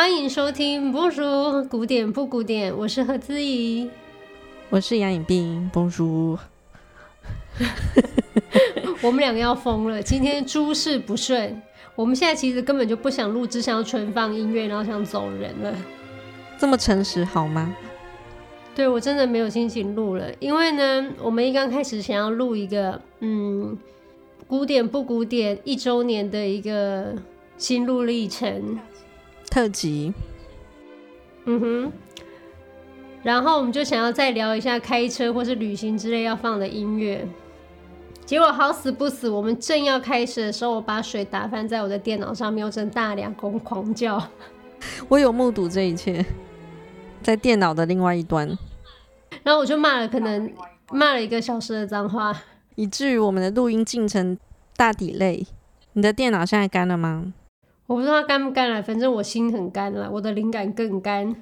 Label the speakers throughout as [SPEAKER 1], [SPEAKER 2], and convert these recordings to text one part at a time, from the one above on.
[SPEAKER 1] 欢迎收听《不如古典不古典》，我是何姿怡，
[SPEAKER 2] 我是杨颖冰，不如。
[SPEAKER 1] 我们两个要疯了，今天诸事不顺。我们现在其实根本就不想录，只想要纯放音乐，然后想走人了。
[SPEAKER 2] 这么诚实好吗？
[SPEAKER 1] 对，我真的没有心情录了，因为呢，我们一刚开始想要录一个，嗯，古典不古典一周年的一个心路历程
[SPEAKER 2] 特辑。
[SPEAKER 1] 嗯哼，然后我们就想要再聊一下开车或是旅行之类要放的音乐。结果好死不死，我们正要开始的时候，我把水打翻在我的电脑上面，我真大两公狂叫。
[SPEAKER 2] 我有目睹这一切，在电脑的另外一端。
[SPEAKER 1] 然后我就骂了，可能骂了一个小时的脏话，
[SPEAKER 2] 以至于我们的录音进程大 delay。你的电脑现在干了吗？
[SPEAKER 1] 我不知道干不干了，反正我心很干了，我的灵感更干。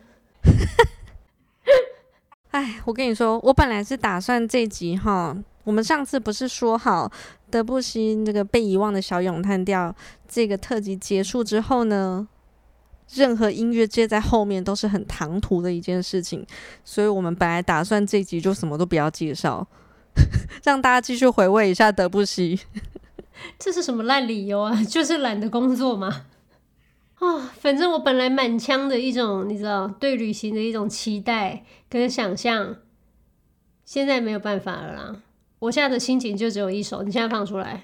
[SPEAKER 2] 哎，我跟你说，我本来是打算这集哈。我们上次不是说好德布西那个被遗忘的小咏叹调这个特辑结束之后呢，任何音乐接在后面都是很唐突的一件事情，所以我们本来打算这集就什么都不要介绍，让大家继续回味一下德布西。
[SPEAKER 1] 这是什么烂理由啊？就是懒得工作嘛。啊、反正我本来满腔的一种你知道对旅行的一种期待跟想象，现在没有办法了啦。我现在的心情就只有一首，你现在放出来。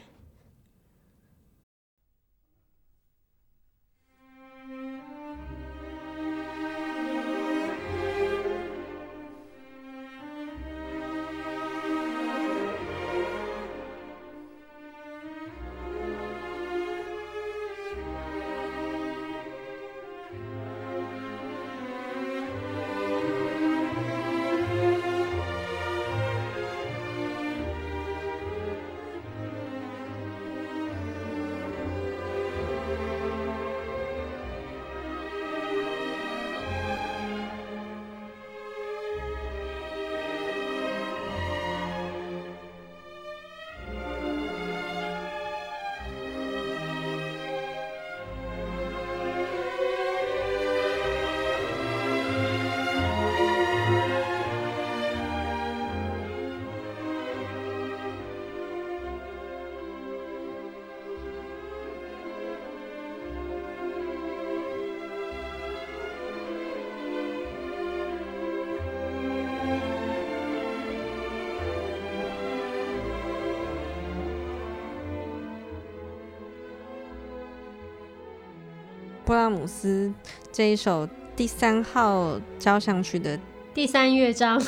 [SPEAKER 2] 布拉姆斯这一首第三号交响曲的
[SPEAKER 1] 第三乐章，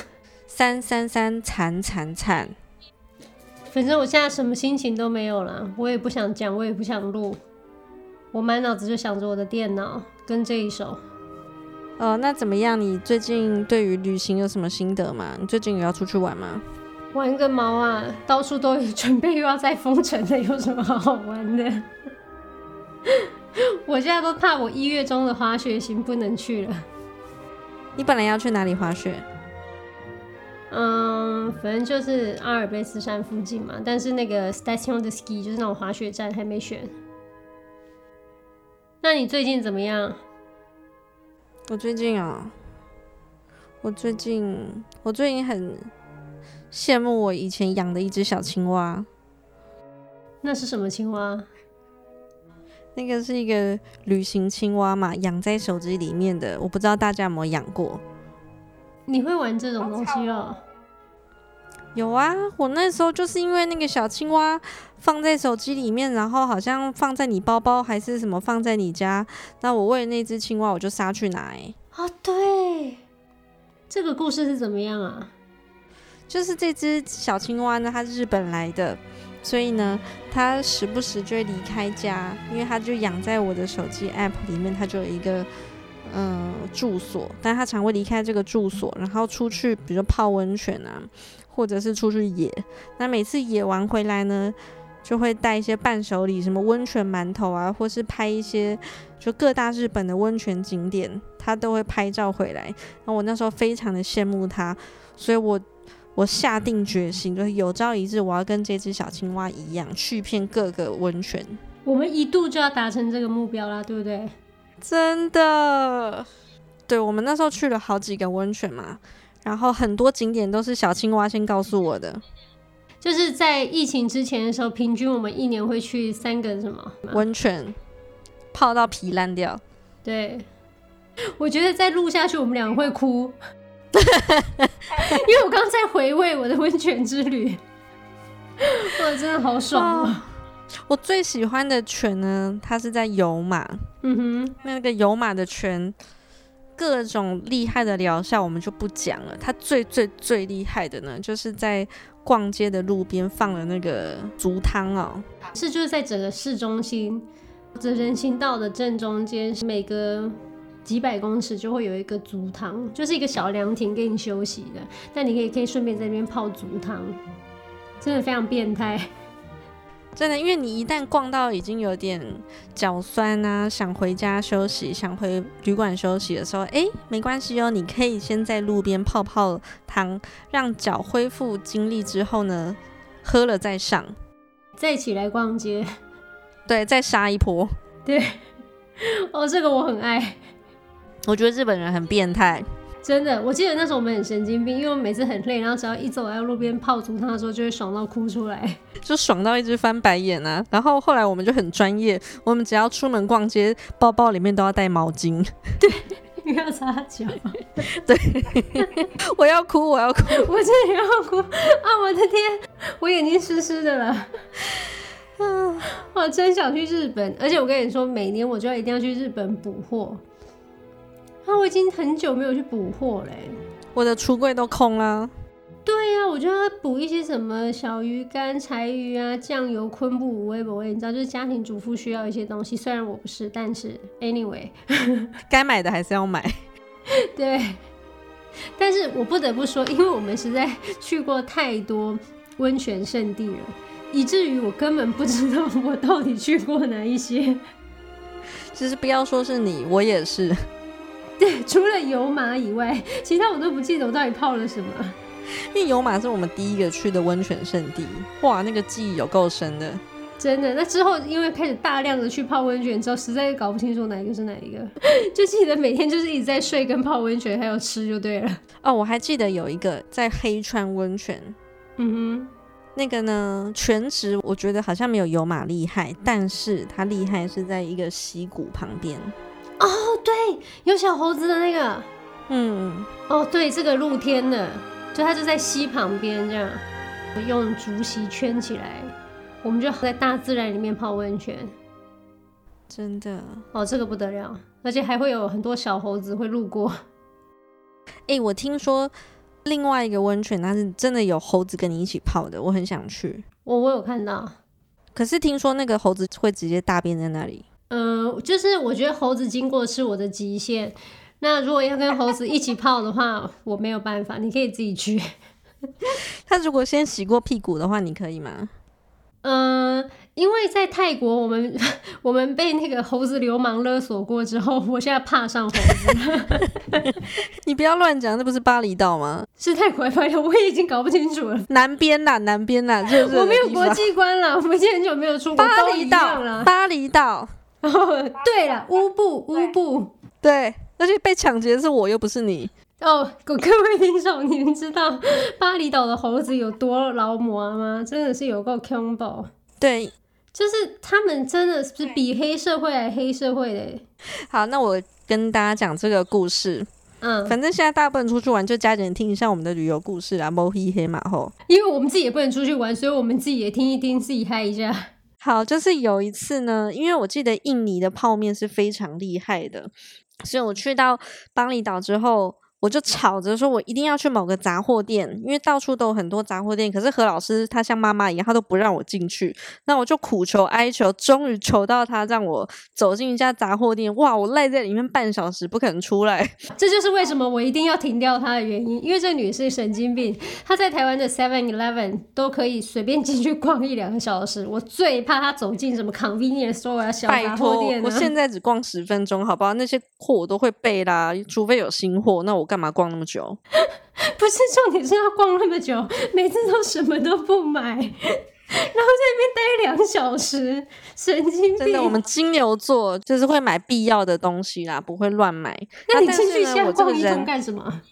[SPEAKER 2] 三三三惨惨惨。
[SPEAKER 1] 反正我现在什么心情都没有了，我也不想讲，我也不想录，我满脑子就想着我的电脑跟这一首。
[SPEAKER 2] 哦，那怎么样？你最近对于旅行有什么心得吗？你最近有要出去玩吗？
[SPEAKER 1] 玩个毛啊！到处都有准备又要再封城了，有什么好好玩的？我现在都怕我一月中的滑雪行不能去了。
[SPEAKER 2] 你本来要去哪里滑雪？
[SPEAKER 1] 嗯，反正就是阿尔卑斯山附近嘛。但是那个 Station de Ski 就是那种滑雪站还没选。那你最近怎么样？
[SPEAKER 2] 我最近啊，我最近我最近很羡慕我以前养的一只小青蛙。
[SPEAKER 1] 那是什么青蛙？
[SPEAKER 2] 那个是一个旅行青蛙嘛，养在手机里面的，我不知道大家有没有养过。
[SPEAKER 1] 你会玩这种东西哦？
[SPEAKER 2] 有啊，我那时候就是因为那个小青蛙放在手机里面，然后好像放在你包包还是什么放在你家，那我为了那只青蛙，我就杀去拿。哎，
[SPEAKER 1] 啊，对，这个故事是怎么样啊？
[SPEAKER 2] 就是这只小青蛙呢，它是日本来的。所以呢，他时不时就会离开家，因为他就养在我的手机 app 里面，他就有一个嗯、住所，但他常会离开这个住所，然后出去，比如说泡温泉啊，或者是出去野。那每次野完回来呢，就会带一些伴手礼，什么温泉馒头啊，或是拍一些就各大日本的温泉景点，他都会拍照回来。那我那时候非常的羡慕他，所以我。我下定决心，就是有朝一日我要跟这只小青蛙一样，去遍各个温泉。
[SPEAKER 1] 我们一度就要达成这个目标啦，对不对？
[SPEAKER 2] 真的。对，我们那时候去了好几个温泉嘛，然后很多景点都是小青蛙先告诉我的。
[SPEAKER 1] 就是在疫情之前的时候，平均我们一年会去三个什么
[SPEAKER 2] 温泉，泡到皮烂掉。
[SPEAKER 1] 对，我觉得再录下去，我们两个会哭，因为我刚刚在回味我的温泉之旅，哇，真的好爽啊！
[SPEAKER 2] 我最喜欢的泉呢，它是在有马，嗯哼，那个有马的泉。各种厉害的疗效我们就不讲了，它最最最厉害的呢，就是在逛街的路边放了那个竹汤哦，
[SPEAKER 1] 是就是在整个市中心，这人行道的正中间，每隔几百公尺就会有一个足汤，就是一个小凉亭给你休息的，但你可以可以顺便在那边泡足汤，真的非常变态。
[SPEAKER 2] 真的，因为你一旦逛到已经有点脚酸啊，想回家休息，想回旅馆休息的时候，哎、欸，没关系哦，你可以先在路边泡泡汤，让脚恢复精力之后呢，喝了再上，
[SPEAKER 1] 再起来逛街，
[SPEAKER 2] 对，再杀一波，
[SPEAKER 1] 对，哦，这个我很爱，
[SPEAKER 2] 我觉得日本人很变态。
[SPEAKER 1] 真的，我记得那时候我们很神经病，因为我每次很累，然后只要一走在路边泡足汤的时候，就会爽到哭出来，
[SPEAKER 2] 就爽到一直翻白眼啊。然后后来我们就很专业，我们只要出门逛街，包包里面都要带毛巾，
[SPEAKER 1] 对，因为要擦脚。
[SPEAKER 2] 对，我要哭，我要哭，
[SPEAKER 1] 我真的要哭啊！我的天，我眼睛湿湿的了。啊，我真想去日本，而且我跟你说，每年我就要一定要去日本补货。啊，我已经很久没有去补货嘞，
[SPEAKER 2] 我的橱柜都空了。
[SPEAKER 1] 对呀、啊，我就要补一些什么小鱼干、柴鱼啊、酱油、昆布、五味博味，你知道，就是家庭主妇需要一些东西。虽然我不是，但是 anyway，
[SPEAKER 2] 该买的还是要买。
[SPEAKER 1] 对，但是我不得不说，因为我们实在去过太多温泉圣地了，以至于我根本不知道我到底去过哪一些。
[SPEAKER 2] 其实不要说是你，我也是。
[SPEAKER 1] 对，除了有马以外，其他我都不记得我到底泡了什么。
[SPEAKER 2] 因为有马是我们第一个去的温泉圣地，哇，那个记忆有够深的。
[SPEAKER 1] 真的，那之后因为开始大量的去泡温泉之后，实在搞不清楚哪一个是哪一个，就记得每天就是一直在睡跟泡温泉，还有吃就对了。
[SPEAKER 2] 哦，我还记得有一个在黑川温泉，嗯哼，那个呢，全职我觉得好像没有有马厉害，但是它厉害是在一个溪谷旁边。
[SPEAKER 1] 哦，对，有小猴子的那个，嗯，哦，对，这个露天的，就它就在溪旁边这样，用竹席圈起来，我们就在大自然里面泡温泉，
[SPEAKER 2] 真的，
[SPEAKER 1] 哦，这个不得了，而且还会有很多小猴子会路过。
[SPEAKER 2] 哎、欸，我听说另外一个温泉，它是真的有猴子跟你一起泡的，我很想去。
[SPEAKER 1] 我我有看到，
[SPEAKER 2] 可是听说那个猴子会直接大便在那里。
[SPEAKER 1] 嗯、呃，就是我觉得猴子经过是我的极限。那如果要跟猴子一起泡的话，我没有办法。你可以自己去。
[SPEAKER 2] 他如果先洗过屁股的话，你可以吗？
[SPEAKER 1] 嗯、呃，因为在泰国，我们我们被那个猴子流氓勒索过之后，我现在怕上猴子。
[SPEAKER 2] 你不要乱讲，那不是巴厘岛吗？
[SPEAKER 1] 是泰国还是巴厘岛？我已经搞不清楚了。
[SPEAKER 2] 南边啦，南边啦，就是。
[SPEAKER 1] 我没有国际观了，我们已经很久没有出国。
[SPEAKER 2] 巴厘岛，巴厘岛。
[SPEAKER 1] 哦，对了，乌布乌布，
[SPEAKER 2] 对，而且被抢劫的是我，又不是你。
[SPEAKER 1] 哦，各位听众，你们知道巴厘岛的猴子有多劳模吗？真的是有够恐怖。
[SPEAKER 2] 对，
[SPEAKER 1] 就是他们真的是比黑社会还黑社会的。
[SPEAKER 2] 好，那我跟大家讲这个故事。嗯，反正现在大家不能出去玩，就加减听一下我们的旅游故事啦。摸黑黑马后，
[SPEAKER 1] 因为我们自己也不能出去玩，所以我们自己也听一听，自己嗨一下。
[SPEAKER 2] 好，就是有一次呢，因为我记得印尼的泡面是非常厉害的，所以我去到巴厘岛之后。我就吵着说，我一定要去某个杂货店，因为到处都有很多杂货店。可是何老师他像妈妈一样，他都不让我进去。那我就苦求哀求，终于求到他让我走进一家杂货店。哇，我赖在里面半小时不肯出来。
[SPEAKER 1] 这就是为什么我一定要停掉他的原因，因为这女是神经病。她在台湾的 Seven Eleven 都可以随便进去逛一两个小时，我最怕她走进什么 Convenience Store 啊、小杂货店啊。
[SPEAKER 2] 拜托，我现在只逛十分钟，好不好？那些货我都会备啦，除非有新货，那我。干嘛逛那么久？
[SPEAKER 1] 不是重点是要逛那么久，每次都什么都不买。然后在那边待两小时，神经病。
[SPEAKER 2] 真的，我们金牛座就是会买必要的东西啦，不会乱买。
[SPEAKER 1] 那你进去先逛一通干什么？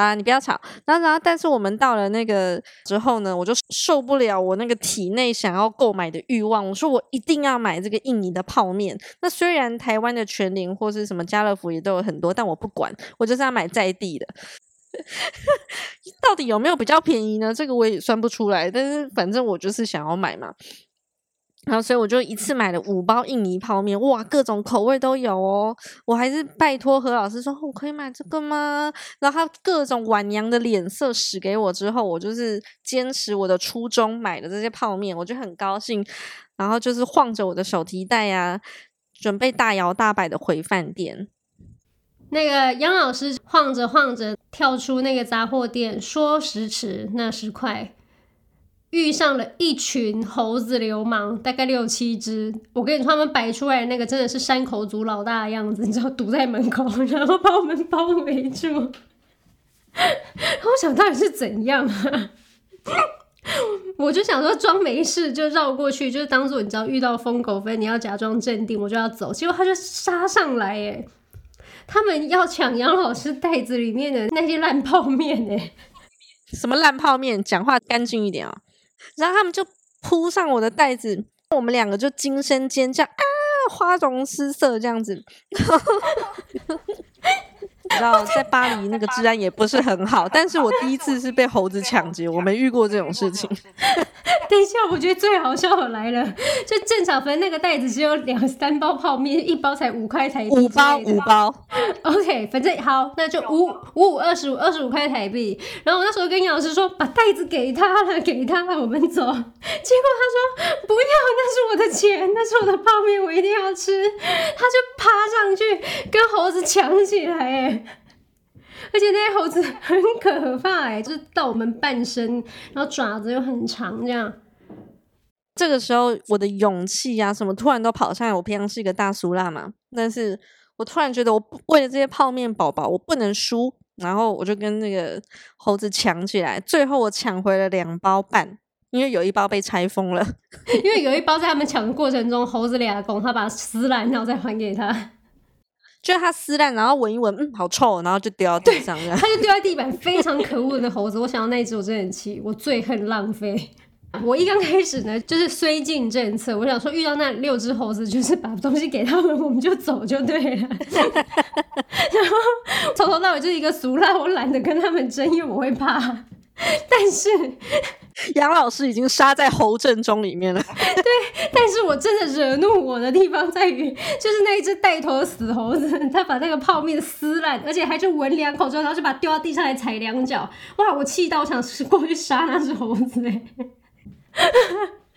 [SPEAKER 2] 啊，你不要吵。然后，然后，但是我们到了那个之后呢，我就受不了我那个体内想要购买的欲望。我说我一定要买这个印尼的泡面。那虽然台湾的全联或是什么家乐福也都有很多，但我不管，我就是要买在地的。到底有没有比较便宜呢？这个我也算不出来。但是反正我就是想要买嘛。然后，所以我就一次买了五包印尼泡面，哇，各种口味都有哦。我还是拜托何老师说，我可以买这个吗？然后他各种晚娘的脸色使给我之后，我就是坚持我的初衷，买了这些泡面，我就很高兴。然后就是晃着我的手提袋呀、啊，准备大摇大摆的回饭店。
[SPEAKER 1] 那个杨老师晃着晃着跳出那个杂货店，说时迟那时快。遇上了一群猴子流氓，大概六七只。我跟你说，他们摆出来那个真的是山口组老大的样子，你知道，堵在门口，然后把我们包围住。我想到底是怎样啊？我就想说装没事，就绕过去，就是当做你知道遇到疯狗，飞你要假装镇定，我就要走。结果他就杀上来，哎，他们要抢杨老师袋子里面的那些烂泡面，哎，
[SPEAKER 2] 什么烂泡面？讲话干净一点啊！然后他们就扑上我的袋子，我们两个就惊声尖叫啊，花容失色这样子。你知道，在巴黎那个治安也不是很好，但是我第一次是被猴子抢劫，我没遇过这种事情。
[SPEAKER 1] 等一下，我觉得最好笑的来了，就正常，反正那个袋子只有两三包泡面，一包才五块台币。
[SPEAKER 2] 五包五包
[SPEAKER 1] ，OK，反正好，那就五五五二十五二十五块台币。然后我那时候跟杨老师说，把袋子给他了，给他了，我们走。结果他说不要，那是我的钱，那是我的泡面，我一定要吃。他就爬上去跟猴子抢起来，哎。而且那些猴子很可怕哎，就是到我们半身，然后爪子又很长，这样。
[SPEAKER 2] 这个时候，我的勇气呀、啊，什么突然都跑上来。我平常是一个大俗辣嘛，但是我突然觉得，我为了这些泡面宝宝，我不能输。然后我就跟那个猴子抢起来，最后我抢回了两包半，因为有一包被拆封了。
[SPEAKER 1] 因为有一包在他们抢的过程中，猴子俩拱他把它撕烂，然后再还给他。
[SPEAKER 2] 就是它撕烂，然后闻一闻，嗯，好臭，然后就丢到地上。
[SPEAKER 1] 它就丢在地板，非常可恶的猴子。我想到那一只，我真的很气，我最恨浪费。我一刚开始呢，就是绥靖政策，我想说遇到那六只猴子，就是把东西给他们，我们就走就对了。然后从头到尾就是一个俗辣，我懒得跟他们争，因为我会怕。但是。
[SPEAKER 2] 杨老师已经杀在猴阵中里面了。
[SPEAKER 1] 对，但是我真的惹怒我的地方在于，就是那一只带头的死猴子，他把那个泡面撕烂，而且还就闻两口之后，然后就把它丢到地上来踩两脚。哇，我气到想过去杀那只猴子哎！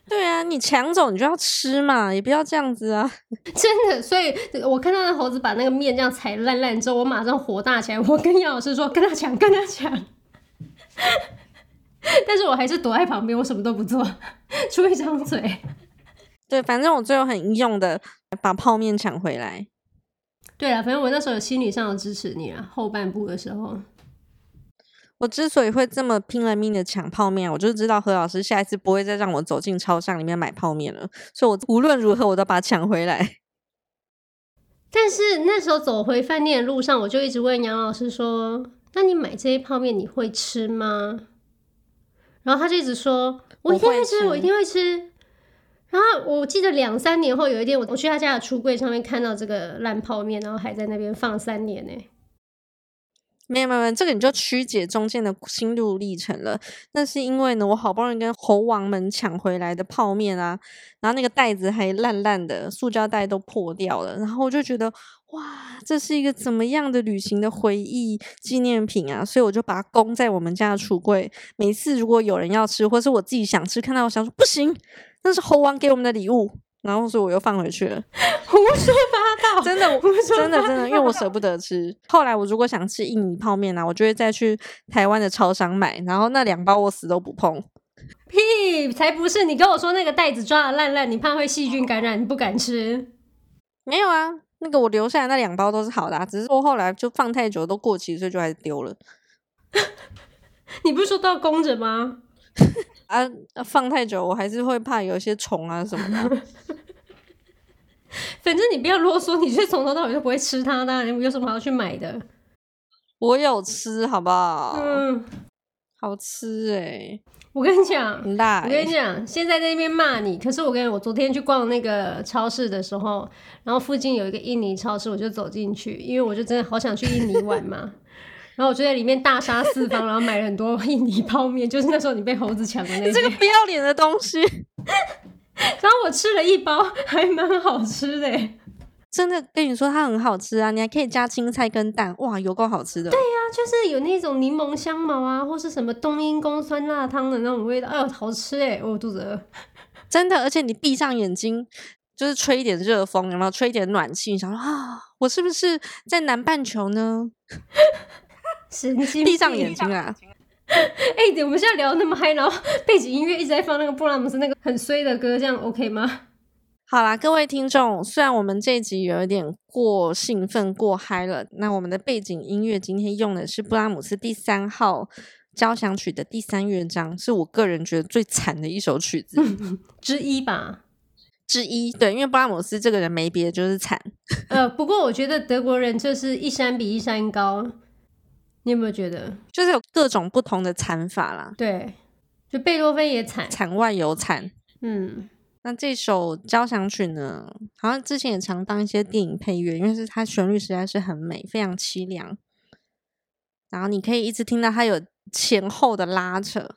[SPEAKER 2] 对啊，你抢走你就要吃嘛，也不要这样子啊！
[SPEAKER 1] 真的，所以我看到那猴子把那个面这样踩烂烂之后，我马上火大起来，我跟杨老师说：“跟他抢，跟他抢！” 但是我还是躲在旁边，我什么都不做，出一张嘴。
[SPEAKER 2] 对，反正我最后很英勇的把泡面抢回来。
[SPEAKER 1] 对啊，反正我那时候有心理上的支持你啊。后半部的时候，
[SPEAKER 2] 我之所以会这么拼了命的抢泡面，我就知道何老师下一次不会再让我走进超商里面买泡面了，所以我无论如何我都把它抢回来。
[SPEAKER 1] 但是那时候走回饭店的路上，我就一直问杨老师说：“那你买这些泡面你会吃吗？”然后他就一直说：“我一定会吃，我，一定会吃。”然后我记得两三年后有一天，我我去他家的橱柜上面看到这个烂泡面，然后还在那边放三年呢。
[SPEAKER 2] 没有没有没有，这个你就曲解中间的心路历程了。那是因为呢，我好不容易跟猴王们抢回来的泡面啊，然后那个袋子还烂烂的，塑胶袋都破掉了，然后我就觉得。哇，这是一个怎么样的旅行的回忆纪念品啊！所以我就把它供在我们家的橱柜。每次如果有人要吃，或是我自己想吃，看到我想说不行，那是猴王给我们的礼物，然后所以我又放回去了。
[SPEAKER 1] 胡说八道，
[SPEAKER 2] 真的，真的，真的，因为我舍不得吃。后来我如果想吃印尼泡面啊，我就会再去台湾的超商买，然后那两包我死都不碰。
[SPEAKER 1] 屁，才不是！你跟我说那个袋子抓的烂烂，你怕会细菌感染，你不敢吃？
[SPEAKER 2] 没有啊。那个我留下来那两包都是好的啊，只是说后来就放太久都过期，所以就还是丢了。
[SPEAKER 1] 你不是说都要供着吗？
[SPEAKER 2] 啊，放太久我还是会怕有一些虫啊什么的。
[SPEAKER 1] 反正你不要啰嗦，你就从头到尾就不会吃它的，你有什么好去买的？
[SPEAKER 2] 我有吃，好不好？
[SPEAKER 1] 嗯，
[SPEAKER 2] 好吃哎、欸！
[SPEAKER 1] 我跟你讲，
[SPEAKER 2] 辣欸、
[SPEAKER 1] 我跟你讲，现在在那边骂你，可是我跟你，我昨天去逛那个超市的时候，然后附近有一个印尼超市，我就走进去，因为我就真的好想去印尼玩嘛。然后我就在里面大杀四方，然后买了很多印尼泡面，就是那时候你被猴子抢的那些。
[SPEAKER 2] 这个 不要脸的东西。
[SPEAKER 1] 然后我吃了一包，还蛮好吃的。
[SPEAKER 2] 真的跟你说，它很好吃啊！你还可以加青菜跟蛋，哇，有够好吃的。
[SPEAKER 1] 对呀、啊，就是有那种柠檬香茅啊，或是什么冬阴功酸辣汤的那种味道，哎呦，好吃哎！我肚子饿。
[SPEAKER 2] 真的，而且你闭上眼睛，就是吹一点热风，然后吹一点暖气，你想说啊，我是不是在南半球呢？
[SPEAKER 1] 神经！
[SPEAKER 2] 闭上眼睛啊！
[SPEAKER 1] 哎、欸，我们现在聊那么嗨，然后背景音乐一直在放那个布拉姆斯那个很衰的歌，这样 OK 吗？
[SPEAKER 2] 好啦，各位听众，虽然我们这一集有一点过兴奋、过嗨了，那我们的背景音乐今天用的是布拉姆斯第三号交响曲的第三乐章，是我个人觉得最惨的一首曲子
[SPEAKER 1] 之一吧，
[SPEAKER 2] 之一。对，因为布拉姆斯这个人没别的，就是惨。
[SPEAKER 1] 呃，不过我觉得德国人就是一山比一山高，你有没有觉得？
[SPEAKER 2] 就是有各种不同的惨法啦。
[SPEAKER 1] 对，就贝多芬也惨，
[SPEAKER 2] 惨外有惨。嗯。那这首交响曲呢，好像之前也常当一些电影配乐，因为是它旋律实在是很美，非常凄凉。然后你可以一直听到它有前后的拉扯。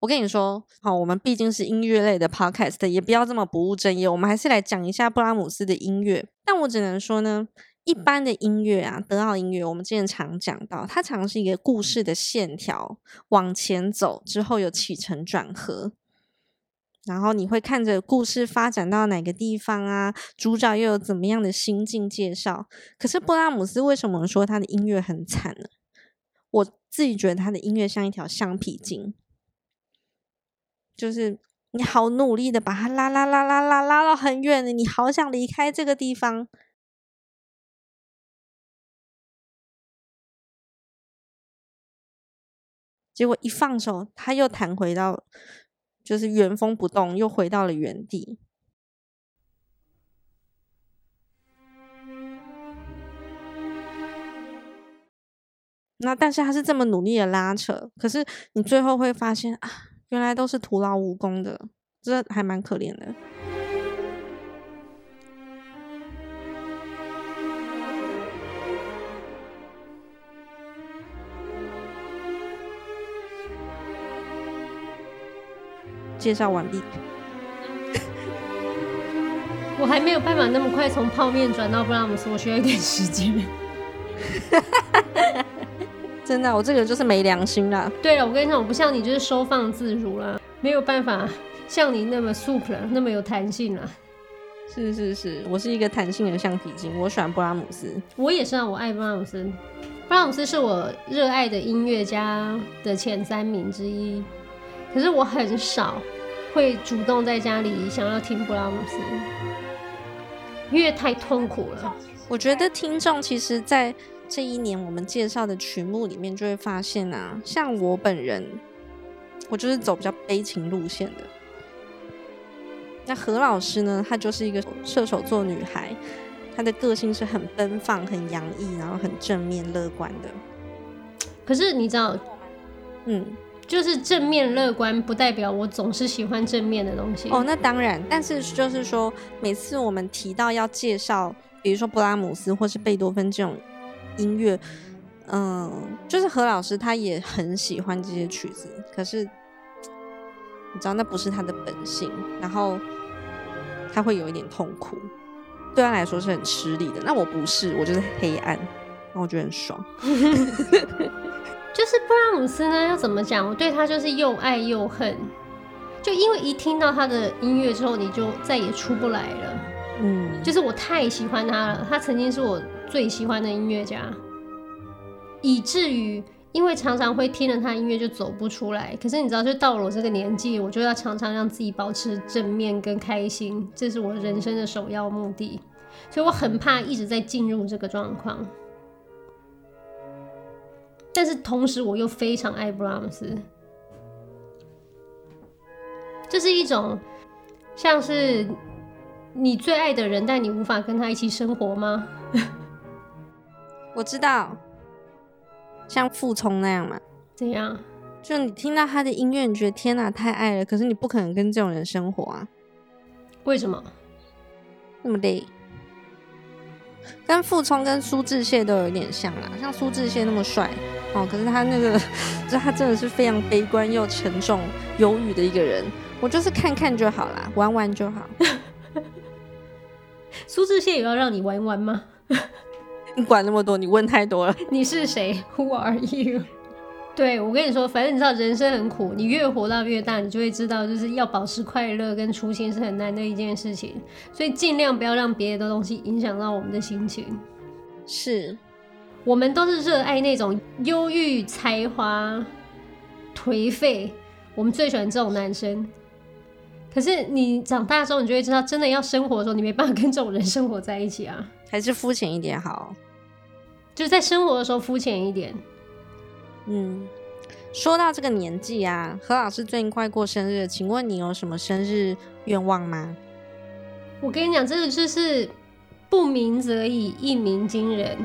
[SPEAKER 2] 我跟你说，好，我们毕竟是音乐类的 podcast，也不要这么不务正业，我们还是来讲一下布拉姆斯的音乐。但我只能说呢，一般的音乐啊，德奥音乐，我们之前常讲到，它常是一个故事的线条往前走之后有起承转合。然后你会看着故事发展到哪个地方啊？主角又有怎么样的心境介绍？可是布拉姆斯为什么说他的音乐很惨呢？我自己觉得他的音乐像一条橡皮筋，就是你好努力的把它拉拉拉拉拉拉到很远的，你好想离开这个地方，结果一放手，他又弹回到。就是原封不动又回到了原地。那但是他是这么努力的拉扯，可是你最后会发现啊，原来都是徒劳无功的，这还蛮可怜的。介绍完毕，
[SPEAKER 1] 我还没有办法那么快从泡面转到布拉姆斯，我需要一点时间。
[SPEAKER 2] 真的，我这个就是没良心啦。
[SPEAKER 1] 对了，我跟你讲，我不像你，就是收放自如啦，没有办法像你那么 super，那么有弹性啦。
[SPEAKER 2] 是是是，我是一个弹性的橡皮筋，我喜欢布拉姆斯。
[SPEAKER 1] 我也是啊，我爱布拉姆斯。布拉姆斯是我热爱的音乐家的前三名之一，可是我很少。会主动在家里想要听布拉姆斯，因为太痛苦了。
[SPEAKER 2] 我觉得听众其实，在这一年我们介绍的曲目里面，就会发现啊，像我本人，我就是走比较悲情路线的。那何老师呢？她就是一个射手座女孩，她的个性是很奔放、很洋溢，然后很正面、乐观的。
[SPEAKER 1] 可是你知道，嗯。就是正面乐观，不代表我总是喜欢正面的东西。
[SPEAKER 2] 哦，那当然，但是就是说，每次我们提到要介绍，比如说布拉姆斯或是贝多芬这种音乐，嗯，就是何老师他也很喜欢这些曲子，可是你知道那不是他的本性，然后他会有一点痛苦，对他来说是很吃力的。那我不是，我就是黑暗，然后我觉得很爽。
[SPEAKER 1] 就是布拉姆斯呢，要怎么讲？我对他就是又爱又恨，就因为一听到他的音乐之后，你就再也出不来了。嗯，就是我太喜欢他了，他曾经是我最喜欢的音乐家，以至于因为常常会听了他音乐就走不出来。可是你知道，就到了我这个年纪，我就要常常让自己保持正面跟开心，这是我人生的首要目的。所以我很怕一直在进入这个状况。但是同时，我又非常爱布拉姆斯。这是一种像是你最爱的人，但你无法跟他一起生活吗？
[SPEAKER 2] 我知道，像傅聪那样嘛。
[SPEAKER 1] 怎样？
[SPEAKER 2] 就你听到他的音乐，你觉得天哪，太爱了。可是你不可能跟这种人生活啊。
[SPEAKER 1] 为什么？
[SPEAKER 2] 那么累。跟傅聪跟苏志燮都有点像啦，像苏志燮那么帅哦，可是他那个，就他真的是非常悲观又沉重、忧郁的一个人。我就是看看就好啦，玩玩就好。
[SPEAKER 1] 苏志燮也要让你玩玩吗？
[SPEAKER 2] 你管那么多，你问太多了。
[SPEAKER 1] 你是谁？Who are you？对，我跟你说，反正你知道人生很苦，你越活到越大，你就会知道，就是要保持快乐跟初心是很难的一件事情。所以尽量不要让别的东西影响到我们的心情。
[SPEAKER 2] 是，
[SPEAKER 1] 我们都是热爱那种忧郁、才华、颓废，我们最喜欢这种男生。可是你长大之后，你就会知道，真的要生活的时候，你没办法跟这种人生活在一起啊。
[SPEAKER 2] 还是肤浅一点好，
[SPEAKER 1] 就是在生活的时候肤浅一点。
[SPEAKER 2] 嗯，说到这个年纪啊，何老师最近快过生日，请问你有什么生日愿望吗？
[SPEAKER 1] 我跟你讲，这个就是不鸣则已，一鸣惊人。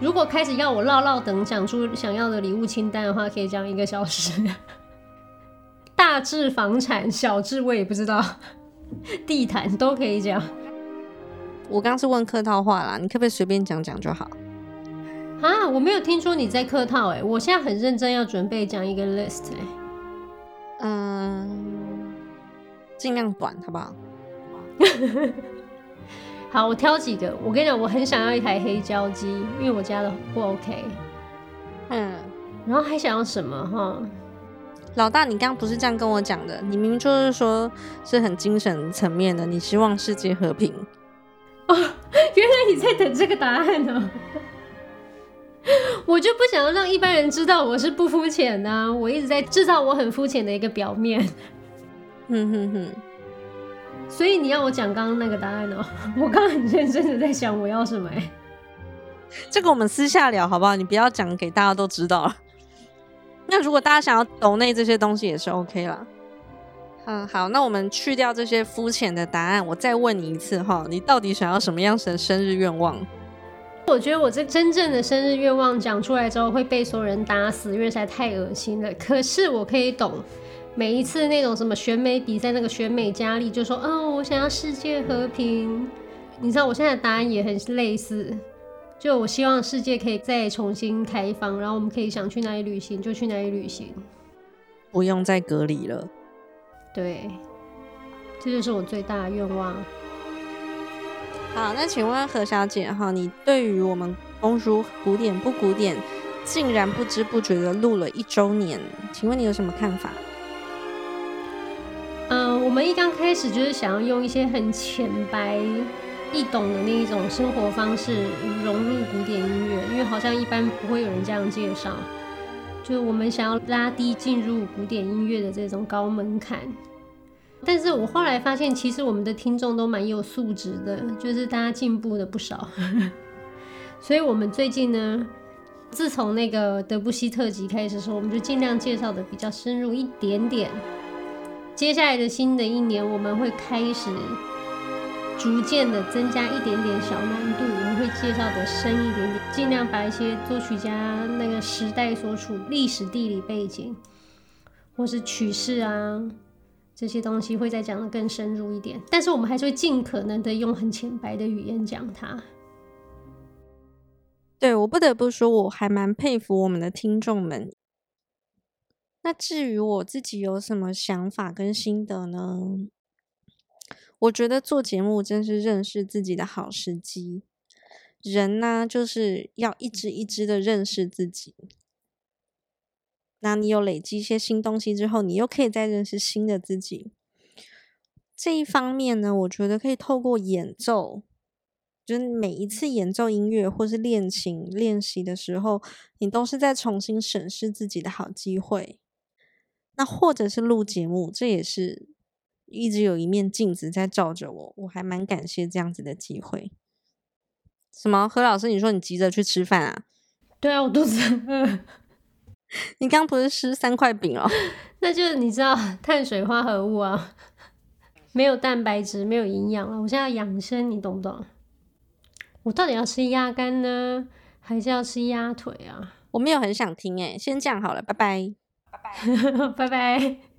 [SPEAKER 1] 如果开始要我唠唠等讲出想要的礼物清单的话，可以讲一个小时。大至房产，小至我也不知道，地毯都可以讲。
[SPEAKER 2] 我刚是问客套话啦，你可不可以随便讲讲就好？
[SPEAKER 1] 啊，我没有听说你在客套哎，我现在很认真要准备讲一个 list 哎，
[SPEAKER 2] 嗯，尽量短好不好？
[SPEAKER 1] 好，我挑几个。我跟你讲，我很想要一台黑胶机，因为我家的不 OK。嗯，然后还想要什么哈？
[SPEAKER 2] 老大，你刚刚不是这样跟我讲的，你明明就是说是很精神层面的，你希望世界和平。
[SPEAKER 1] 哦，原来你在等这个答案呢。我就不想要让一般人知道我是不肤浅的啊，我一直在制造我很肤浅的一个表面。
[SPEAKER 2] 哼哼哼，
[SPEAKER 1] 所以你要我讲刚刚那个答案哦？我刚刚很认真的在想我要什么哎。
[SPEAKER 2] 这个我们私下聊好不好？你不要讲给大家都知道。那如果大家想要抖内这些东西也是 OK 啦。嗯，好，那我们去掉这些肤浅的答案，我再问你一次哈，你到底想要什么样的生日愿望？
[SPEAKER 1] 我觉得我这真正的生日愿望讲出来之后会被所有人打死，因为实在太恶心了。可是我可以懂，每一次那种什么选美比赛，那个选美佳丽就说：“嗯、哦，我想要世界和平。”你知道我现在的答案也很类似，就我希望世界可以再重新开放，然后我们可以想去哪里旅行就去哪里旅行，
[SPEAKER 2] 不用再隔离了。
[SPEAKER 1] 对，这就是我最大的愿望。
[SPEAKER 2] 好，那请问何小姐哈，你对于我们公书古典不古典，竟然不知不觉的录了一周年，请问你有什么看法？
[SPEAKER 1] 嗯、我们一刚开始就是想要用一些很浅白易懂的那一种生活方式融入古典音乐，因为好像一般不会有人这样介绍，就是我们想要拉低进入古典音乐的这种高门槛。但是我后来发现，其实我们的听众都蛮有素质的，就是大家进步的不少。所以，我们最近呢，自从那个德布西特辑开始的时候，我们就尽量介绍的比较深入一点点。接下来的新的一年，我们会开始逐渐的增加一点点小难度，我们会介绍的深一点点，尽量把一些作曲家那个时代所处历史地理背景，或是曲式啊。这些东西会再讲得更深入一点，但是我们还是会尽可能的用很浅白的语言讲它。
[SPEAKER 2] 对，我不得不说，我还蛮佩服我们的听众们。那至于我自己有什么想法跟心得呢？我觉得做节目真是认识自己的好时机。人呢，就是要一直一直的认识自己。那你有累积一些新东西之后，你又可以再认识新的自己。这一方面呢，我觉得可以透过演奏，就是每一次演奏音乐或是练琴练习的时候，你都是在重新审视自己的好机会。那或者是录节目，这也是一直有一面镜子在照着我，我还蛮感谢这样子的机会。什么？何老师，你说你急着去吃饭啊？
[SPEAKER 1] 对啊，我肚子饿。
[SPEAKER 2] 你刚不是吃三块饼哦？
[SPEAKER 1] 那就是你知道碳水化合物啊，没有蛋白质，没有营养了。我现在要养生，你懂不懂？我到底要吃鸭肝呢，还是要吃鸭腿啊？
[SPEAKER 2] 我没有很想听诶，先这样好了，拜拜，
[SPEAKER 1] 拜拜，拜拜。